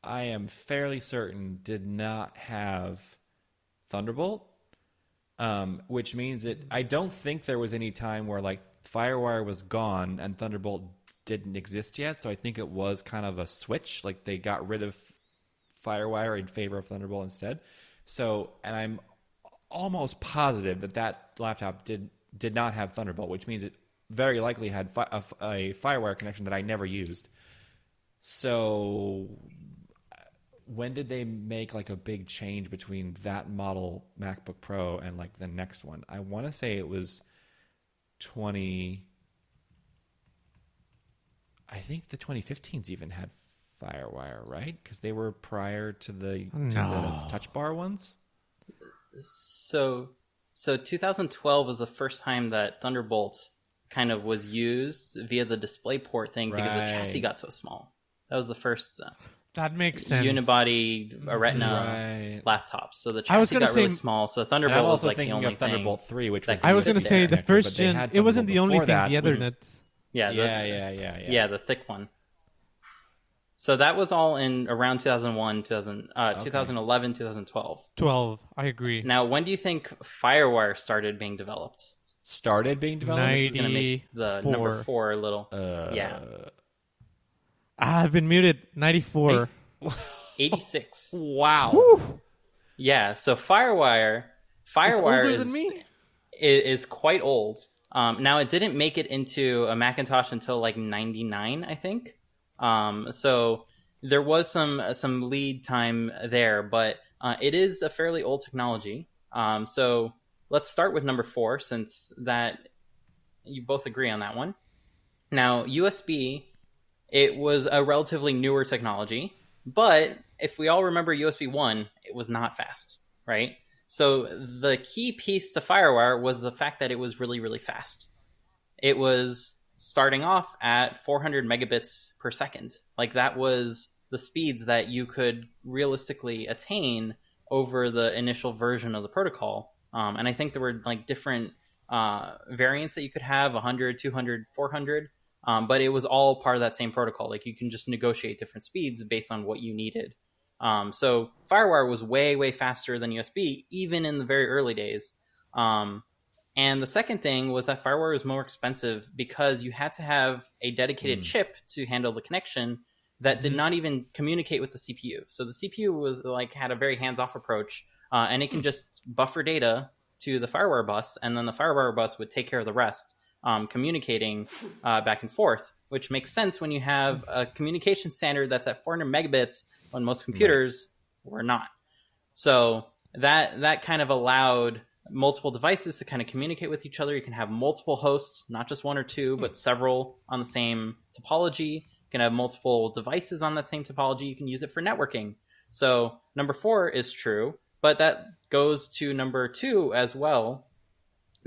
C: I am fairly certain did not have Thunderbolt, um, which means that I don't think there was any time where like FireWire was gone and Thunderbolt didn't exist yet. So I think it was kind of a switch, like they got rid of FireWire in favor of Thunderbolt instead. So, and I'm almost positive that that laptop did did not have Thunderbolt, which means it very likely had fi- a, a FireWire connection that I never used. So, when did they make like a big change between that model MacBook Pro and like the next one? I want to say it was twenty. I think the 2015s even had FireWire, right? Because they were prior to the to the Touch Bar ones.
A: So, so 2012 was the first time that Thunderbolt kind of was used via the DisplayPort thing because the chassis got so small. That was the first uh,
B: That makes sense.
A: unibody a Retina
C: Right.
A: laptops. So the
B: I was
A: chassis
B: gonna
A: got really small. So Thunderbolt
C: I'm
A: was
C: also
A: like the only
C: of Thunderbolt
A: thing.
C: 3, which was
B: I was going to say the first gen. It wasn't the only thing.
C: that
B: The
C: with-
B: Ethernet.
A: Yeah, the,
C: Yeah, yeah, yeah, yeah.
A: yeah, the thick one. So that was all in around 2001, 2000, uh,
C: Okay.
A: 2011, 2012.
B: 12. I agree.
A: Now, when do you think FireWire started being developed?
C: started being developed.
A: This is gonna make the number
B: 94.
A: four a little.
C: Uh,
A: yeah,
B: Ah, I've been muted. 94.
A: eighty six.
C: Wow.
A: Yeah, so FireWire, FireWire
B: older
A: is,
B: than me.
A: is is quite old. Um, now it didn't make it into a Macintosh until like '99, I think. Um, so there was some some lead time there, but uh, it is a fairly old technology. Um, so let's start with number four, since that you both agree on that one. Now USB, it was a relatively newer technology, but if we all remember USB one, it was not fast, right? So the key piece to FireWire was the fact that it was really, really fast. It was starting off at 400 megabits per second. Like that was the speeds that you could realistically attain over the initial version of the protocol. Um, and I think there were like different uh, variants that you could have 100, 200, 400. Um, but it was all part of that same protocol. Like you can just negotiate different speeds based on what you needed. Um, so FireWire was way, way faster than USB, even in the very early days. Um, and the second thing was that FireWire was more expensive because you had to have a dedicated
C: Mm.
A: chip to handle the connection that did not even communicate with the CPU. So the CPU was like had a very hands-off approach, uh, and it can just buffer data to the FireWire bus, and then the FireWire bus would take care of the rest, um, communicating uh, back and forth. Which makes sense when you have a communication standard that's at 400 megabits when most computers were not. So that that kind of allowed multiple devices to kind of communicate with each other. You can have multiple hosts, not just one or two, but hmm. several on the same topology. You can have multiple devices on that same topology. You can use it for networking. So number four is true, but that goes to number two as well,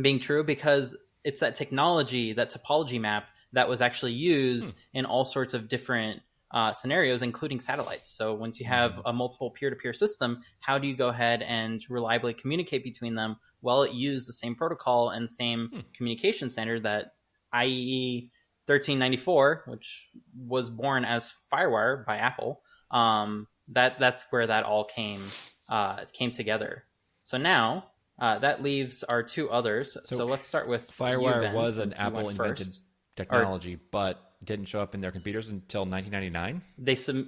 A: being true because it's that technology, that topology map that was actually used hmm. in all sorts of different uh, scenarios, including satellites. So once you have a multiple peer-to-peer system, how do you go ahead and reliably communicate between them? Well, it used the same protocol and same communication standard that E IEEE 1394, which was born as FireWire by Apple. Um, that that's where that all came uh, came together. So now uh, that leaves our two others. So,
C: So
A: let's start with you,
C: FireWire
A: Ben,
C: was an Apple invented technology, but didn't show up in their computers until 1999.
A: they sub-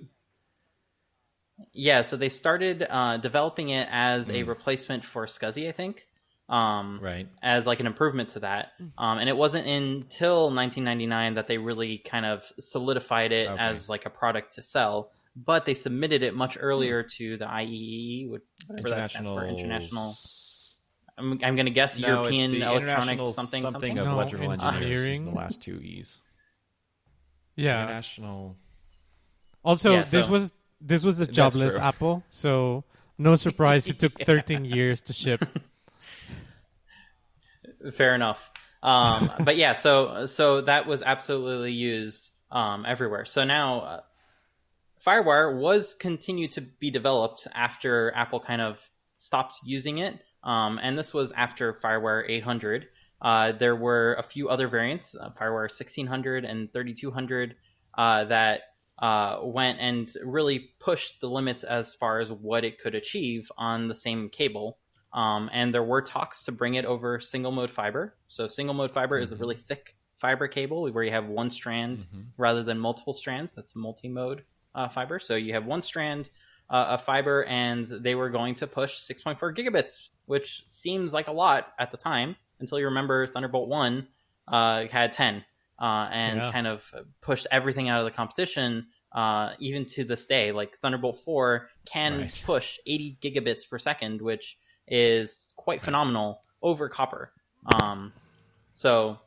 A: yeah so they started uh, developing it as a replacement for scsi i think um,
C: Right.
A: as like an improvement to that um, and it wasn't until 1999 that they really kind of solidified it
C: Okay.
A: as like a product to sell but they submitted it much earlier to the IEEE, what- whatever that stands for, international. I'm, I'm going to guess
C: No,
A: European
C: it's the
A: Electronic
C: International
A: something
C: something
A: something.
C: of
B: No,
C: electrical engineers is the last two E's.
B: Yeah.
C: International.
B: Also,
A: Yeah,
B: this
A: so-
B: was this was a jobless
C: true.
B: Apple, so no surprise it took 13 years to ship.
A: Fair enough. Um, but yeah, so so that was absolutely used um, everywhere. So now, uh, FireWire was continued to be developed after Apple kind of stopped using it, um, and this was after FireWire 800. Uh, there were a few other variants, uh, FireWire 1600 and 3200, uh, that uh, went and really pushed the limits as far as what it could achieve on the same cable. Um, and there were talks to bring it over single mode fiber. So single mode fiber is a really thick fiber cable where you have one strand rather than multiple strands. That's multi mode uh, fiber. So you have one strand uh, of fiber, and they were going to push 6.4 gigabits, which seems like a lot at the time until you remember Thunderbolt One uh, had 10 uh, and
B: Yeah.
A: kind of pushed everything out of the competition. Uh, even to this day, like Thunderbolt 4 can
C: Right.
A: push 80 gigabits per second, which is quite phenomenal over copper. Um, so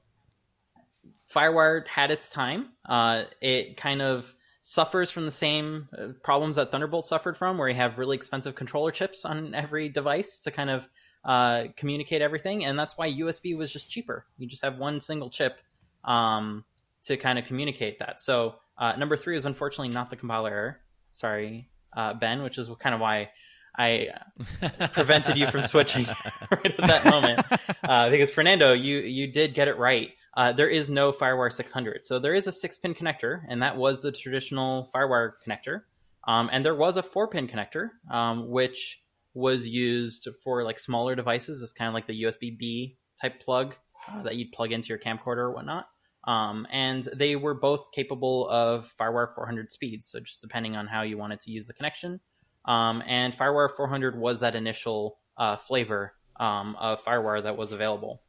A: FireWire had its time. Uh, it kind of suffers from the same uh, problems that Thunderbolt suffered from, where you have really expensive controller chips on every device to kind of uh, communicate everything, and that's why USB was just cheaper. You just have one single chip um, to kind of communicate that. So uh, number three is unfortunately not the compiler error. Sorry, uh, Ben, which is kind of why I uh, prevented you from switching right at that moment. Uh, because Fernando, you you did get it right. Uh, there is no FireWire 600, so there is a six-pin connector, and that was the traditional FireWire connector. Um, and there was a four-pin connector, um, which was used for like smaller devices. It's kind of like the USB B type plug uh, that you'd plug into your camcorder or whatnot. Um, and they were both capable of FireWire 400 speeds, so just depending on how you wanted to use the connection. Um, and FireWire 400 was that initial uh, flavor um, of FireWire that was available.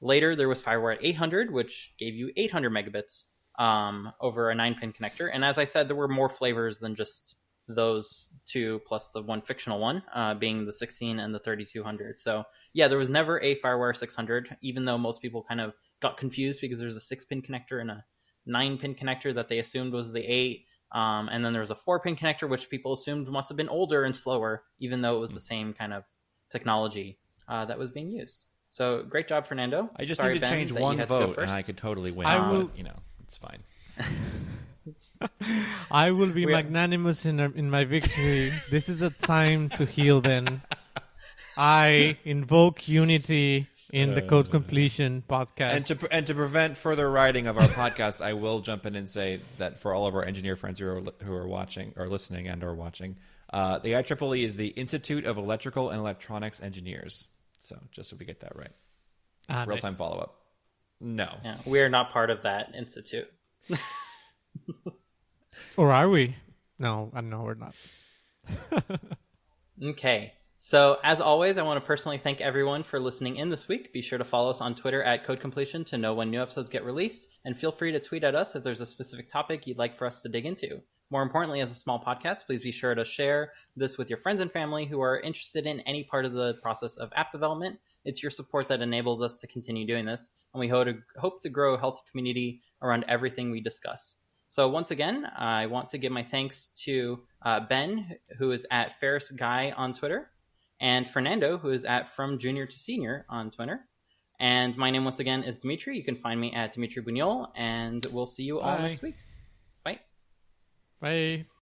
A: Later, there was FireWire 800, which gave you 800 megabits um, over a 9 pin connector. And as I said, there were more flavors than just those two, plus the one fictional one, uh, being the 16 and the 3200. So, yeah, there was never a FireWire 600, even though most people kind of got confused because there's a 6 pin connector and a 9 pin connector that they assumed was the 8. Um, and then there was a 4 pin connector, which people assumed must have been older and slower, even though it was the same kind of technology uh, that was being used. So great job, Fernando.
C: I just
A: Sorry,
C: need to
A: Ben,
C: change one
A: had to
C: vote, and. I could totally win.
B: I
C: but,
B: will-
C: you know, it's fine.
B: I will be
A: We are-
B: magnanimous in in my victory. this is a time to heal. Then I invoke unity in the code completion podcast.
C: And to and to prevent further writing of our podcast, I will jump in and say that for all of our engineer friends who are li- who are watching or listening and or watching, uh, the IEEE is the Institute of Electrical and Electronics Engineers. So just so we get that right,
B: Ah,
C: real
B: nice.
C: time follow up. No,
A: Yeah, we are not part of that institute.
B: Or are we? No, I know we're not.
A: Okay. So, as always, I want to personally thank everyone for listening in this week. Be sure to follow us on Twitter at Code Completion to know when new episodes get released, and feel free to tweet at us if there's a specific topic you'd like for us to dig into. More importantly, as a small podcast, please be sure to share this with your friends and family who are interested in any part of the process of app development. It's your support that enables us to continue doing this, and we hope to, hope to grow a healthy community around everything we discuss. So once again, I want to give my thanks to uh, Ben, who is at Ferris Guy on Twitter, and Fernando, who is at From Junior to Senior on Twitter. And my name once again is Dimitri. You can find me at Dimitri Bouniol, and we'll see you all
C: Bye.
A: next week. Bye.
B: Bye.